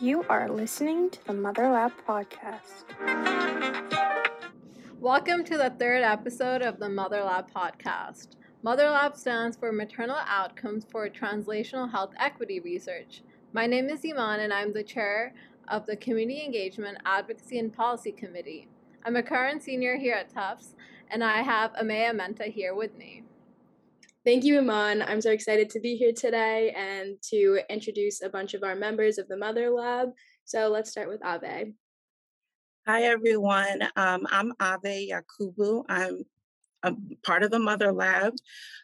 You are listening to the Mother Lab podcast. Welcome to the third episode of the Mother Lab podcast. Mother Lab stands for Maternal Outcomes for Translational Health Equity Research. My name is Iman, and I'm the chair of the Community Engagement, Advocacy, and Policy Committee. I'm a current senior here at Tufts, and I have Amaya Menta here with me. Thank you, Iman. I'm so excited to be here today and to introduce a bunch of our members of the Mother Lab. So let's start with Ave. Hi, everyone. Um, I'm Ave Yakubu. I'm a part of the Mother Lab.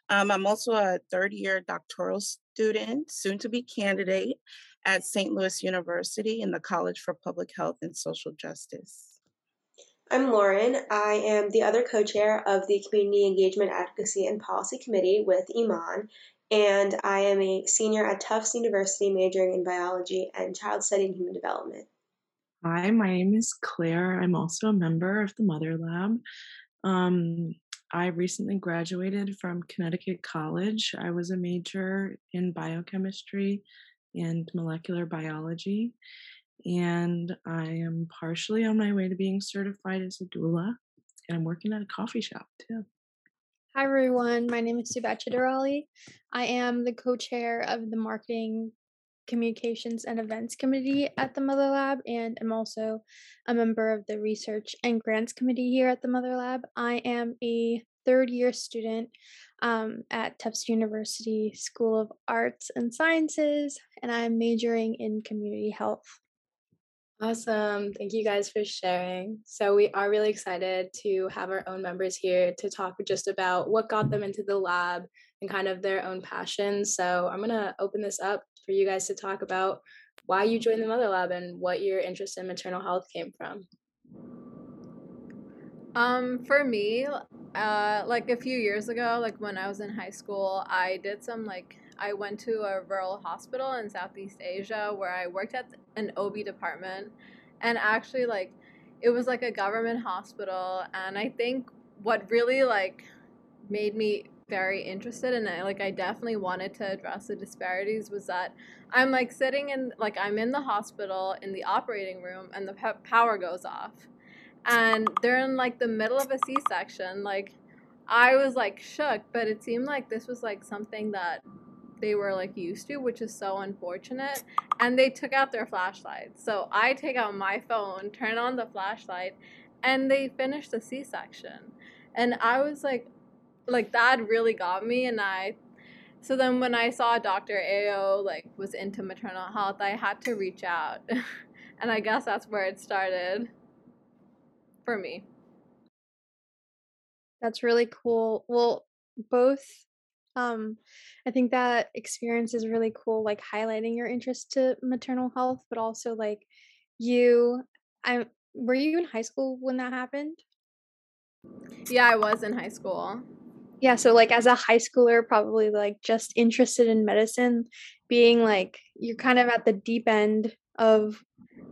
Um, I'm also a third year doctoral student, soon to be candidate at St. Louis University in the College for Public Health and Social Justice. I'm Lauren. I am the other co chair of the Community Engagement, Advocacy, and Policy Committee with Iman, and I am a senior at Tufts University majoring in biology and child study and human development. Hi, my name is Claire. I'm also a member of the Mother Lab. Um, I recently graduated from Connecticut College. I was a major in biochemistry and molecular biology and I am partially on my way to being certified as a doula, and I'm working at a coffee shop too. Hi everyone, my name is Subacha Durali. I am the co-chair of the Marketing, Communications, and Events Committee at the Mother Lab, and I'm also a member of the Research and Grants Committee here at the Mother Lab. I am a third year student um, at Tufts University School of Arts and Sciences, and I'm majoring in community health. Awesome. Thank you guys for sharing. So, we are really excited to have our own members here to talk just about what got them into the lab and kind of their own passions. So, I'm going to open this up for you guys to talk about why you joined the Mother Lab and what your interest in maternal health came from. Um, for me, uh, like a few years ago, like when I was in high school, I did some like I went to a rural hospital in Southeast Asia where I worked at an OB department, and actually like it was like a government hospital, and I think what really like made me very interested in it like i definitely wanted to address the disparities was that i'm like sitting in like i'm in the hospital in the operating room and the power goes off. And they're in like the middle of a c-section. Like i was like shook but it seemed like this was like something that they were like used to, which is so unfortunate. And they took out their flashlight. So I take out my phone, turn on the flashlight, and they finished the C section. And I was like, like that really got me. And I, so then when I saw Dr. Ao like was into maternal health, I had to reach out. and I guess that's where it started for me. That's really cool. Well, both um, I think that experience is really cool, like highlighting your interest to maternal health, but also like you, I were you in high school when that happened? Yeah, I was in high school. Yeah, so like as a high schooler, probably like just interested in medicine, being like you're kind of at the deep end of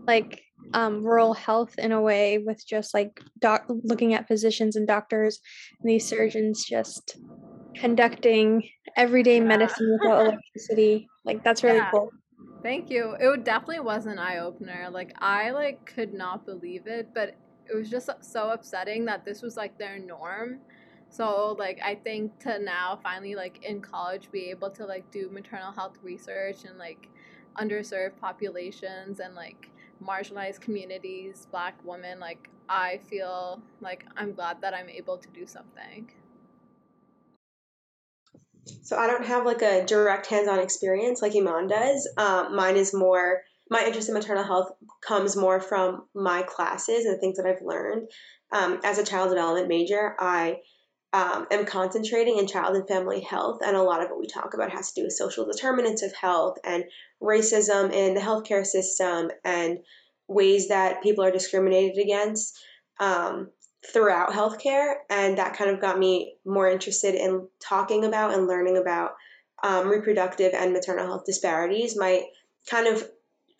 like um, rural health in a way with just like doc- looking at physicians and doctors and these surgeons just conducting everyday yeah. medicine without electricity. Like that's really yeah. cool. Thank you. It definitely was an eye opener. Like I like could not believe it, but it was just so upsetting that this was like their norm. So like I think to now finally like in college be able to like do maternal health research and like underserved populations and like marginalized communities, black women, like I feel like I'm glad that I'm able to do something. So I don't have like a direct hands-on experience like Iman does. Um, mine is more my interest in maternal health comes more from my classes and the things that I've learned. Um, as a child development major, I um, am concentrating in child and family health, and a lot of what we talk about has to do with social determinants of health and racism in the healthcare system and ways that people are discriminated against. Um, throughout healthcare, and that kind of got me more interested in talking about and learning about um, reproductive and maternal health disparities. My kind of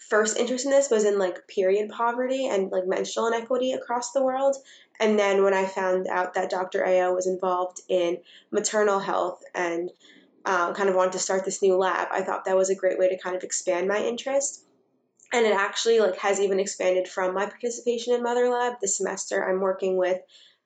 first interest in this was in like period poverty and like menstrual inequity across the world. And then when I found out that Dr. Ayo was involved in maternal health and um, kind of wanted to start this new lab, I thought that was a great way to kind of expand my interest. And it actually like has even expanded from my participation in Mother Lab this semester. I'm working with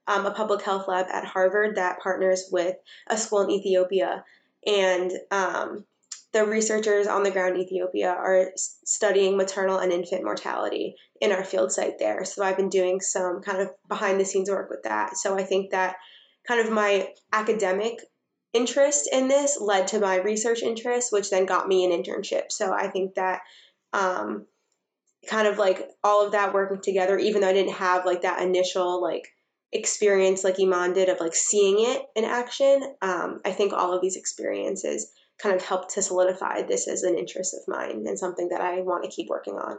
um, a public health lab at Harvard that partners with a school in Ethiopia, and um, the researchers on the ground in Ethiopia are studying maternal and infant mortality in our field site there. So I've been doing some kind of behind the scenes work with that. So I think that kind of my academic interest in this led to my research interest, which then got me an internship. So I think that um, kind of like all of that working together, even though I didn't have like that initial like experience like Iman did of like seeing it in action, um, I think all of these experiences kind of helped to solidify this as an interest of mine and something that I want to keep working on.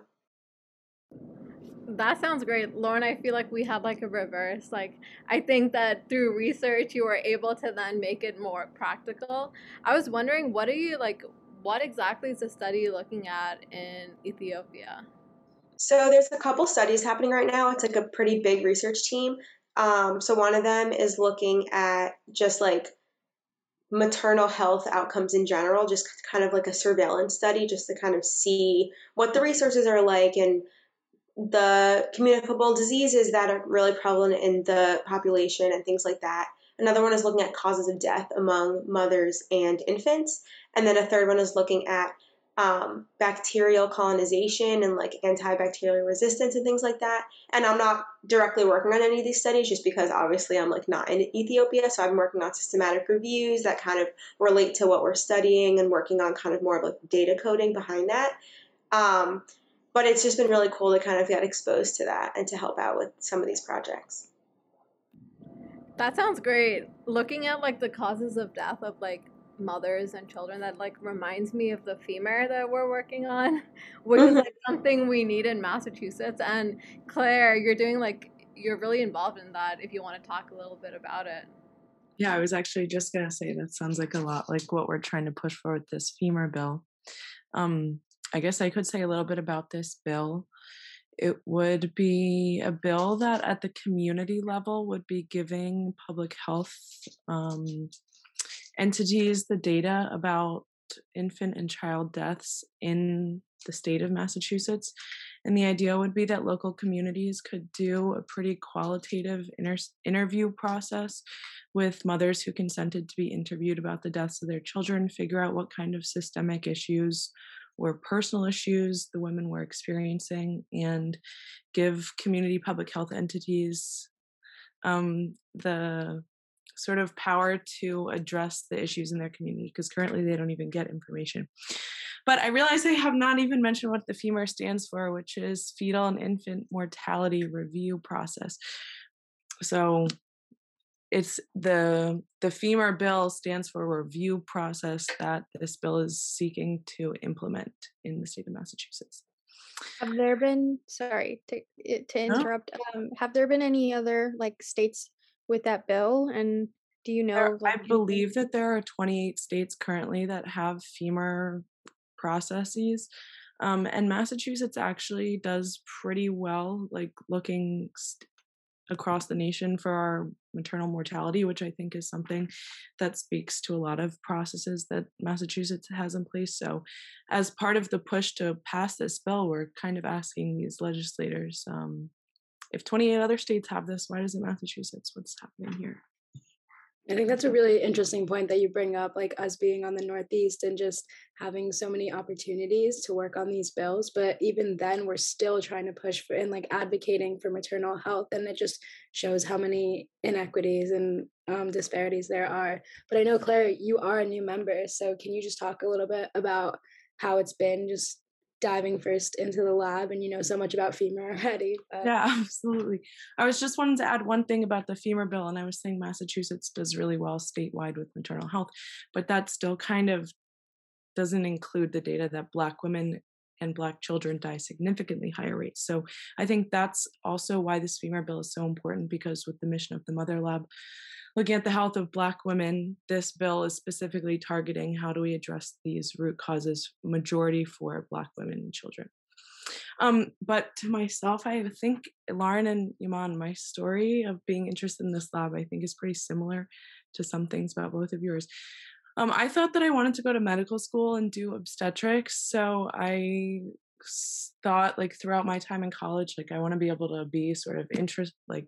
That sounds great. Lauren, I feel like we had like a reverse. Like, I think that through research, you were able to then make it more practical. I was wondering, what are you like, what exactly is the study looking at in Ethiopia? So, there's a couple studies happening right now. It's like a pretty big research team. Um, so, one of them is looking at just like maternal health outcomes in general, just kind of like a surveillance study, just to kind of see what the resources are like and the communicable diseases that are really prevalent in the population and things like that. Another one is looking at causes of death among mothers and infants. And then a third one is looking at um, bacterial colonization and like antibacterial resistance and things like that. And I'm not directly working on any of these studies just because obviously I'm like not in Ethiopia. So I'm working on systematic reviews that kind of relate to what we're studying and working on kind of more of like data coding behind that. Um, but it's just been really cool to kind of get exposed to that and to help out with some of these projects. That sounds great. Looking at like the causes of death of like mothers and children, that like reminds me of the FIMR that we're working on, which is like something we need in Massachusetts. And Claire, you're doing like you're really involved in that. If you want to talk a little bit about it. Yeah, I was actually just gonna say that sounds like a lot like what we're trying to push for with this FIMR bill. Um, I guess I could say a little bit about this bill. It would be a bill that at the community level would be giving public health um, entities the data about infant and child deaths in the state of Massachusetts. And the idea would be that local communities could do a pretty qualitative inter- interview process with mothers who consented to be interviewed about the deaths of their children, figure out what kind of systemic issues or personal issues the women were experiencing and give community public health entities um, the sort of power to address the issues in their community because currently they don't even get information. But I realize I have not even mentioned what the FIMR stands for, which is Fetal and Infant Mortality Review Process. So it's the the FIMR bill stands for review process that this bill is seeking to implement in the state of Massachusetts. Have there been sorry to to interrupt? Um, have there been any other like states with that bill? And do you know? There, like, I believe that there are 28 states currently that have FIMR processes. Um, and Massachusetts actually does pretty well, like looking st- across the nation for our maternal mortality, which I think is something that speaks to a lot of processes that Massachusetts has in place. So, as part of the push to pass this bill, we're kind of asking these legislators um, if 28 other states have this, why doesn't Massachusetts? What's happening here? I think that's a really interesting point that you bring up, like us being on the Northeast and just having so many opportunities to work on these bills. But even then, we're still trying to push for and like advocating for maternal health. And it just shows how many inequities and um, disparities there are. But I know, Claire, you are a new member. So can you just talk a little bit about how it's been just diving first into the lab and you know so much about FIMR already. But. Yeah, absolutely. I was just wanting to add one thing about the FIMR bill, and I was saying Massachusetts does really well statewide with maternal health, but that still kind of doesn't include the data that Black women and Black children die significantly higher rates. So I think that's also why this FIMR bill is so important because with the mission of the Mother Lab, looking at the health of Black women, this bill is specifically targeting how do we address these root causes, majority for Black women and children. Um, but to myself, I think Lauren and Iman, my story of being interested in this lab, I think is pretty similar to some things about both of yours. Um, I thought that I wanted to go to medical school and do obstetrics, so I thought like throughout my time in college like i want to be able to be sort of interest like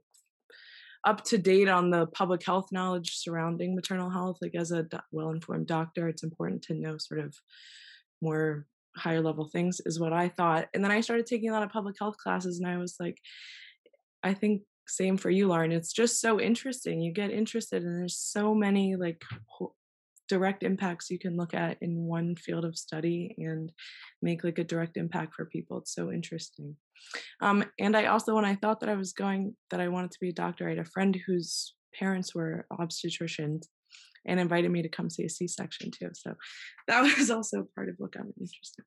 up to date on the public health knowledge surrounding maternal health like as a do- well-informed doctor it's important to know sort of more higher level things is what i thought and then i started taking a lot of public health classes and i was like i think same for you lauren it's just so interesting you get interested and there's so many like direct impacts you can look at in one field of study and make like a direct impact for people. It's so interesting. Um, and I also, when I thought that I was going, that I wanted to be a doctor, I had a friend whose parents were obstetricians and invited me to come see a C-section too. So that was also part of what got me interested.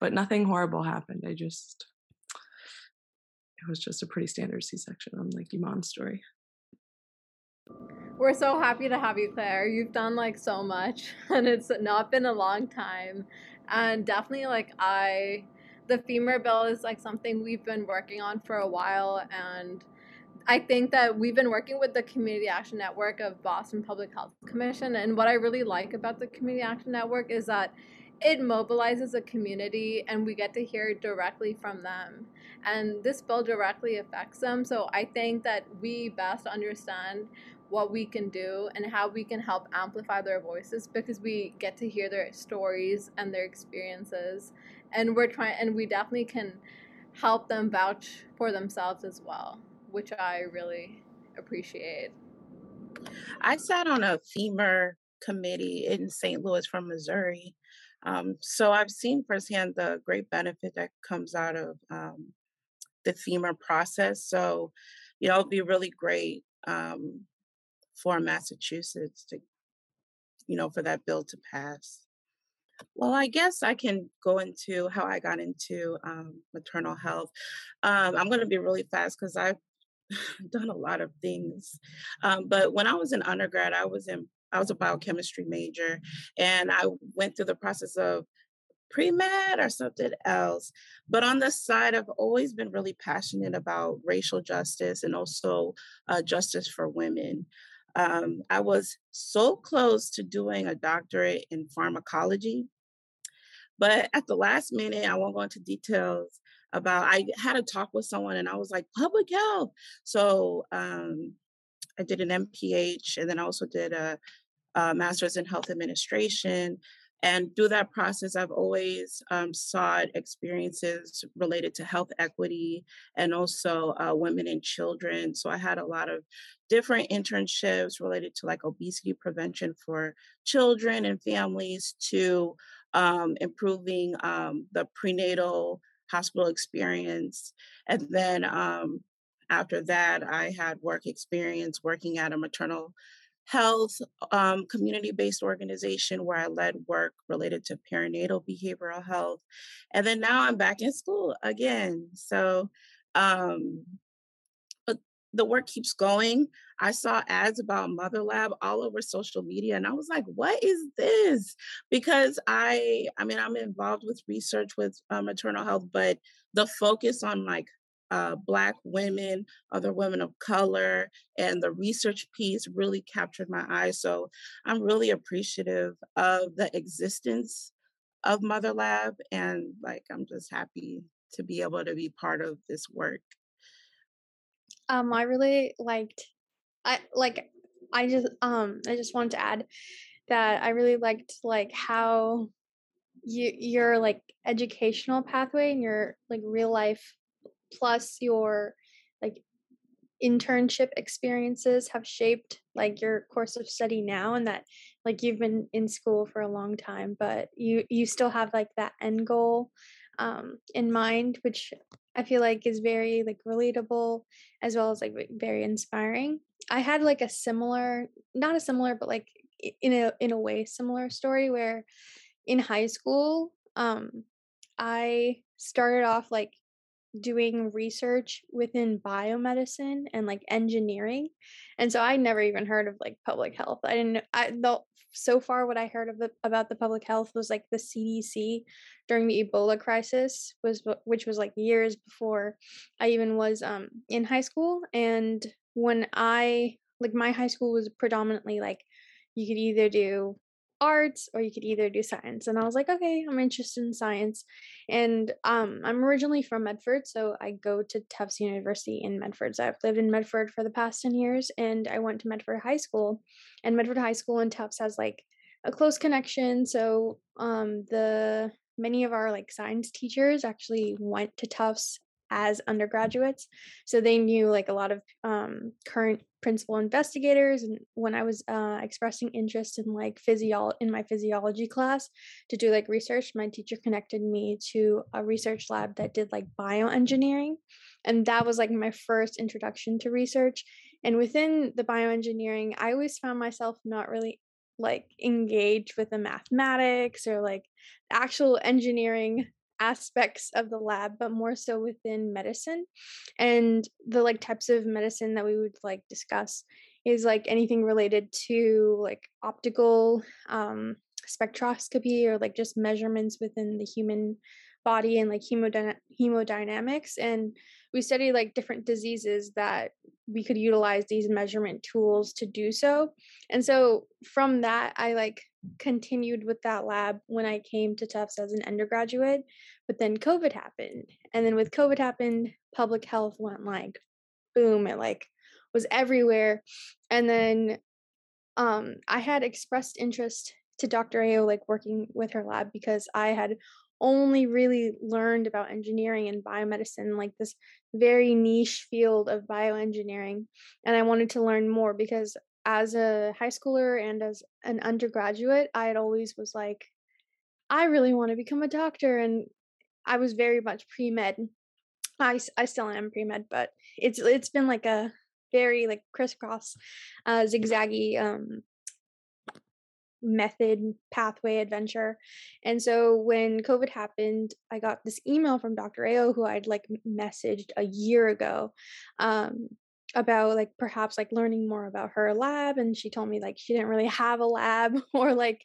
But nothing horrible happened. I just, it was just a pretty standard C-section, unlike Iman's story. We're so happy to have you, Claire. You've done like so much, and it's not been a long time. And definitely, like, I, the FIMR bill is like something we've been working on for a while. And I think that we've been working with the Community Action Network of Boston Public Health Commission. And what I really like about the Community Action Network is that it mobilizes a community and we get to hear directly from them. And this bill directly affects them. So I think that we best understand what we can do and how we can help amplify their voices because we get to hear their stories and their experiences. And we're trying and we definitely can help them vouch for themselves as well which i really appreciate. I sat on a FIMR committee in st louis from missouri um, so i've seen firsthand the great benefit that comes out of um, the FIMR process. So you know it'd be really great um, for Massachusetts to, you know, for that bill to pass. Well, I guess I can go into how I got into um, maternal health. Um, I'm going to be really fast because I've done a lot of things. Um, but when I was in undergrad, I was in I was a biochemistry major, and I went through the process of pre med or something else. But on the side, I've always been really passionate about racial justice and also uh, justice for women. Um, I was so close to doing a doctorate in pharmacology, but at the last minute, I won't go into details about. I had a talk with someone, and I was like, public health. So um, I did an MPH, and then I also did a, a master's in health administration. And through that process, I've always um, sought experiences related to health equity and also uh, women and children. So I had a lot of different internships related to like obesity prevention for children and families to um, improving um, the prenatal hospital experience. And then um, after that, I had work experience working at a maternal health um, community based organization where I led work related to perinatal behavioral health. And then now I'm back in school again. So, um, but the work keeps going. I saw ads about Mother Lab all over social media and I was like, what is this? Because I, I mean, I'm involved with research with uh, maternal health, but the focus on like uh, Black women, other women of color, and the research piece really captured my eye. So I'm really appreciative of the existence of Mother Lab, and like I'm just happy to be able to be part of this work. Um, I really liked, I like, I just um, I just wanted to add that I really liked like how you your like educational pathway and your like real life plus your like internship experiences have shaped like your course of study now and that like you've been in school for a long time but you you still have like that end goal um in mind which i feel like is very like relatable as well as like very inspiring. I had like a similar not a similar but like in a in a way similar story where in high school um i started off like doing research within biomedicine and like engineering and so i never even heard of like public health. I didn't i the so far what i heard of the about the public health was like the cdc during the ebola crisis was which was like years before i even was um in high school and when i like my high school was predominantly like you could either do arts or you could either do science. And I was like, okay, I'm interested in science. And um, I'm originally from Medford, so I go to Tufts University in Medford. So I've lived in Medford for the past 10 years and I went to Medford High School. And Medford High School and Tufts has like a close connection. So um, the many of our like science teachers actually went to Tufts as undergraduates so they knew like a lot of um, current principal investigators and when i was uh, expressing interest in like physio in my physiology class to do like research my teacher connected me to a research lab that did like bioengineering and that was like my first introduction to research and within the bioengineering i always found myself not really like engaged with the mathematics or like actual engineering aspects of the lab but more so within medicine. And the like types of medicine that we would like discuss is like anything related to like optical um spectroscopy or like just measurements within the human body and like hemodyn- hemodynamics. And we study like different diseases that we could utilize these measurement tools to do so and so from that i like continued with that lab when i came to tufts as an undergraduate but then covid happened and then with covid happened public health went like boom it like was everywhere and then um i had expressed interest to dr ao like working with her lab because i had only really learned about engineering and biomedicine, like this very niche field of bioengineering. And I wanted to learn more because as a high schooler and as an undergraduate, I had always was like, I really want to become a doctor. And I was very much pre med. I, I still am pre med, but it's it's been like a very like crisscross, uh, zigzaggy um, method pathway adventure and so when covid happened i got this email from dr ao who i'd like messaged a year ago um about like perhaps like learning more about her lab and she told me like she didn't really have a lab or like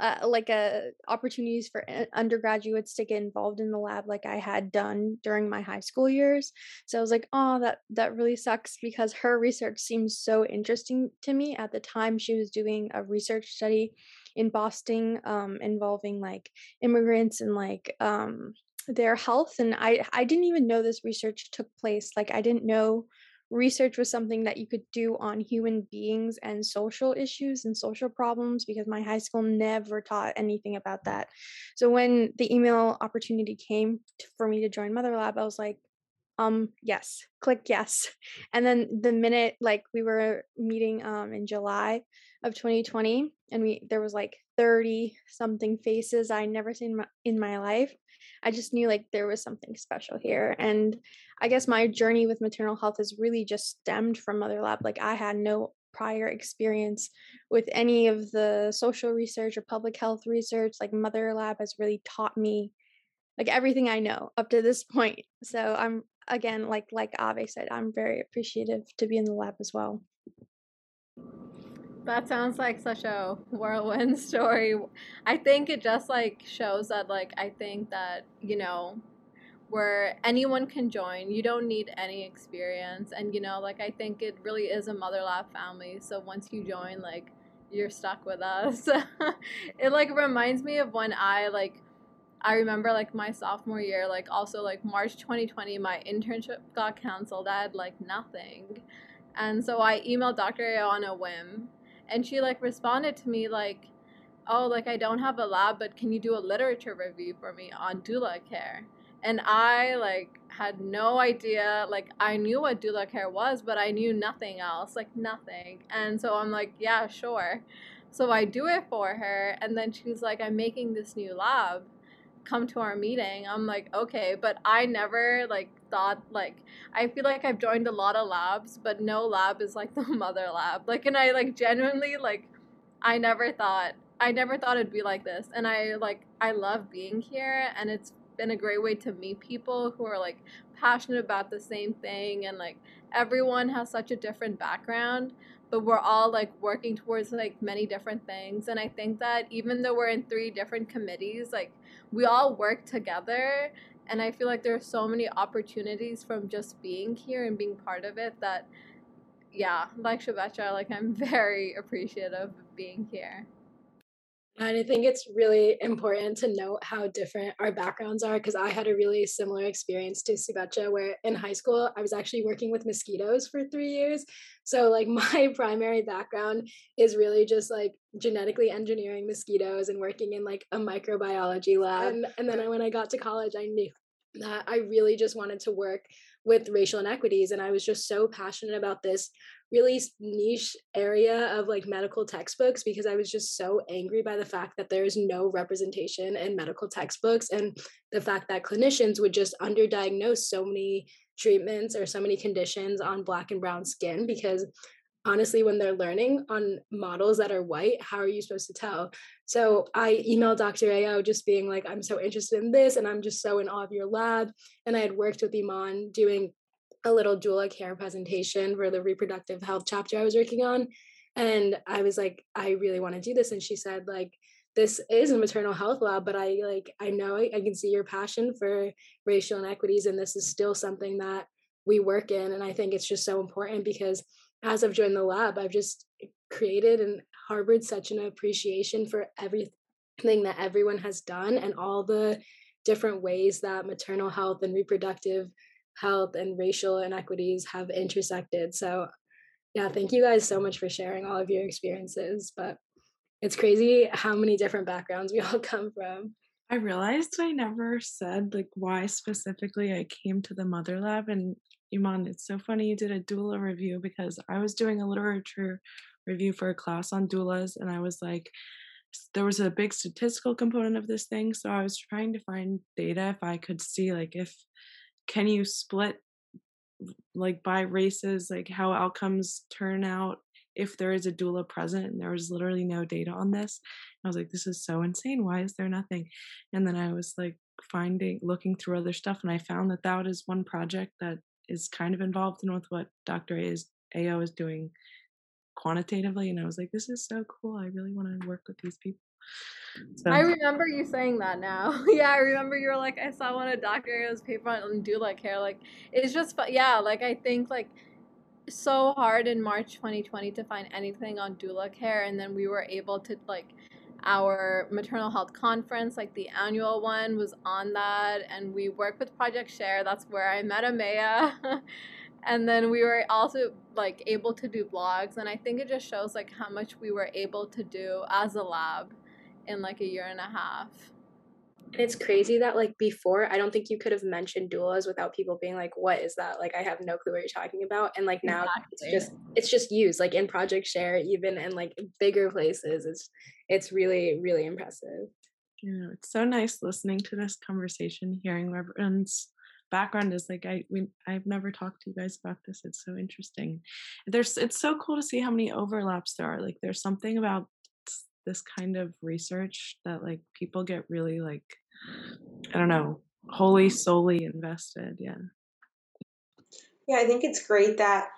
uh, like a uh, opportunities for undergraduates to get involved in the lab like I had done during my high school years. So I was like, oh, that that really sucks because her research seems so interesting to me. At the time, she was doing a research study in Boston um, involving like immigrants and like um, their health, and I I didn't even know this research took place. Like I didn't know research was something that you could do on human beings and social issues and social problems because my high school never taught anything about that. So when the email opportunity came for me to join Mother Lab, I was like, um yes click yes and then the minute like we were meeting um in july of 2020 and we there was like 30 something faces i never seen in my life I just knew like there was something special here. And I guess my journey with maternal health has really just stemmed from Mother Lab. Like I had no prior experience with any of the social research or public health research. Like Mother Lab has really taught me like everything I know up to this point. So I'm again like like Ave said, I'm very appreciative to be in the lab as well. That sounds like such a whirlwind story. I think it just like shows that like I think that, you know, where anyone can join. You don't need any experience and you know, like I think it really is a mother lab family. So once you join like you're stuck with us. it like reminds me of when I like I remember like my sophomore year, like also like March 2020, my internship got canceled. I had like nothing. And so I emailed Dr. A on a whim and she like responded to me like oh like i don't have a lab but can you do a literature review for me on doula care and i like had no idea like i knew what doula care was but i knew nothing else like nothing and so i'm like yeah sure so i do it for her and then she's like i'm making this new lab come to our meeting i'm like okay but i never like thought like I feel like I've joined a lot of labs, but no lab is like the mother lab. Like and I like genuinely like I never thought I never thought it'd be like this. And I like I love being here and it's been a great way to meet people who are like passionate about the same thing and like everyone has such a different background but we're all like working towards like many different things and i think that even though we're in three different committees like we all work together and I feel like there are so many opportunities from just being here and being part of it that yeah, like Shubhatra, like I'm very appreciative of being here. And I think it's really important to note how different our backgrounds are because I had a really similar experience to Subecha, where in high school I was actually working with mosquitoes for three years. So, like, my primary background is really just like genetically engineering mosquitoes and working in like a microbiology lab. And, and then when I got to college, I knew that I really just wanted to work with racial inequities. And I was just so passionate about this really niche area of like medical textbooks because I was just so angry by the fact that there is no representation in medical textbooks and the fact that clinicians would just underdiagnose so many treatments or so many conditions on black and brown skin because honestly when they're learning on models that are white how are you supposed to tell? So i emailed dr ao just being like i'm so interested in this and i'm just so in awe of your lab and i had worked with iman doing a little doula care presentation for the reproductive health chapter I was working on. And I was like, I really want to do this. And she said, like, this is a maternal health lab, but I like, I know I, I can see your passion for racial inequities. And this is still something that we work in. And I think it's just so important because as I've joined the lab, I've just created and harbored such an appreciation for everything that everyone has done and all the different ways that maternal health and reproductive health and racial inequities have intersected. So, yeah, thank you guys so much for sharing all of your experiences. But it's crazy how many different backgrounds we all come from. I realized I never said like why specifically I came to the Mother Lab and Iman, it's so funny you did a doula review because I was doing a literature review for a class on doulas and I was like there was a big statistical component of this thing so I was trying to find data if I could see like if can you split like by races like how outcomes turn out if there is a doula present and there was literally no data on this? I was like this is so insane. Why is there nothing? And then i was like finding looking through other stuff and i found that that is one project that is kind of involved in with what dr a is ao is doing quantitatively and i was like this is so cool. I really want to work with these people so. I remember you saying that now. yeah, I remember you were like, I saw one of Dr. A's paper on doula care. Like, it's just, yeah, like, I think, like, so hard in March 2020 to find anything on doula care. And then we were able to, like, our maternal health conference, like the annual one, was on that. And we worked with Project Share. That's where I met Amaya. and then we were also like able to do blogs and i think it just shows like how much we were able to do as a lab in like a year and a half. And it's crazy that like before, I don't think you could have mentioned doulas without people being like, "What is that?" Like, I have no clue what you're talking about. And like now, exactly. it's just it's just used like in Project Share, even in like bigger places. It's it's really really impressive. Yeah, it's so nice listening to this conversation, hearing everyone's background is like I we I've never talked to you guys about this. It's so interesting. There's it's so cool to see how many overlaps there are. Like there's something about this kind of research that like people get really like I don't know, wholly solely invested. Yeah. Yeah, I think it's great that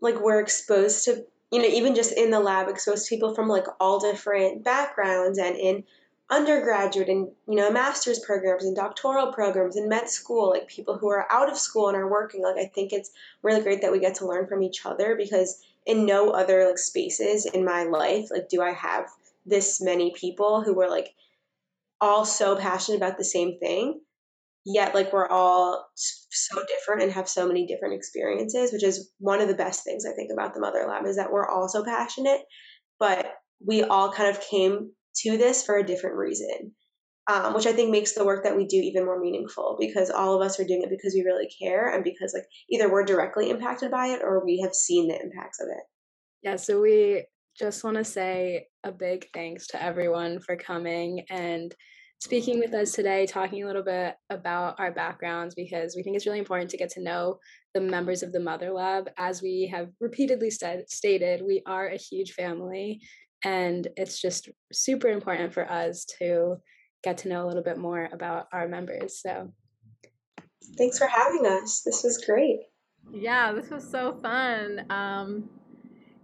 like we're exposed to you know even just in the lab exposed to people from like all different backgrounds and in undergraduate and you know master's programs and doctoral programs and med school like people who are out of school and are working like i think it's really great that we get to learn from each other because in no other like spaces in my life like do i have this many people who were like all so passionate about the same thing yet like we're all so different and have so many different experiences which is one of the best things i think about the mother lab is that we're all so passionate but we all kind of came to this for a different reason um, which i think makes the work that we do even more meaningful because all of us are doing it because we really care and because like either we're directly impacted by it or we have seen the impacts of it. Yeah so we just want to say a big thanks to everyone for coming and speaking with us today, talking a little bit about our backgrounds because we think it's really important to get to know the members of the Mother Lab. As we have repeatedly st- stated, we are a huge family, and it's just super important for us to get to know a little bit more about our members. So, thanks for having us. This was great. Yeah, this was so fun. Um,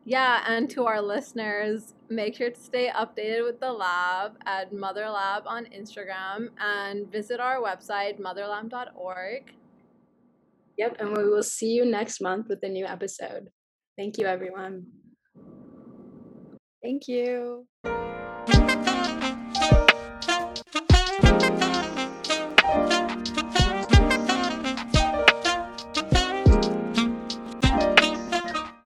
yeah, and to our listeners, make sure to stay updated with the lab at Mother Lab on Instagram and visit our website, motherlab.org. Yep, and we will see you next month with a new episode. Thank you, everyone. Thank you.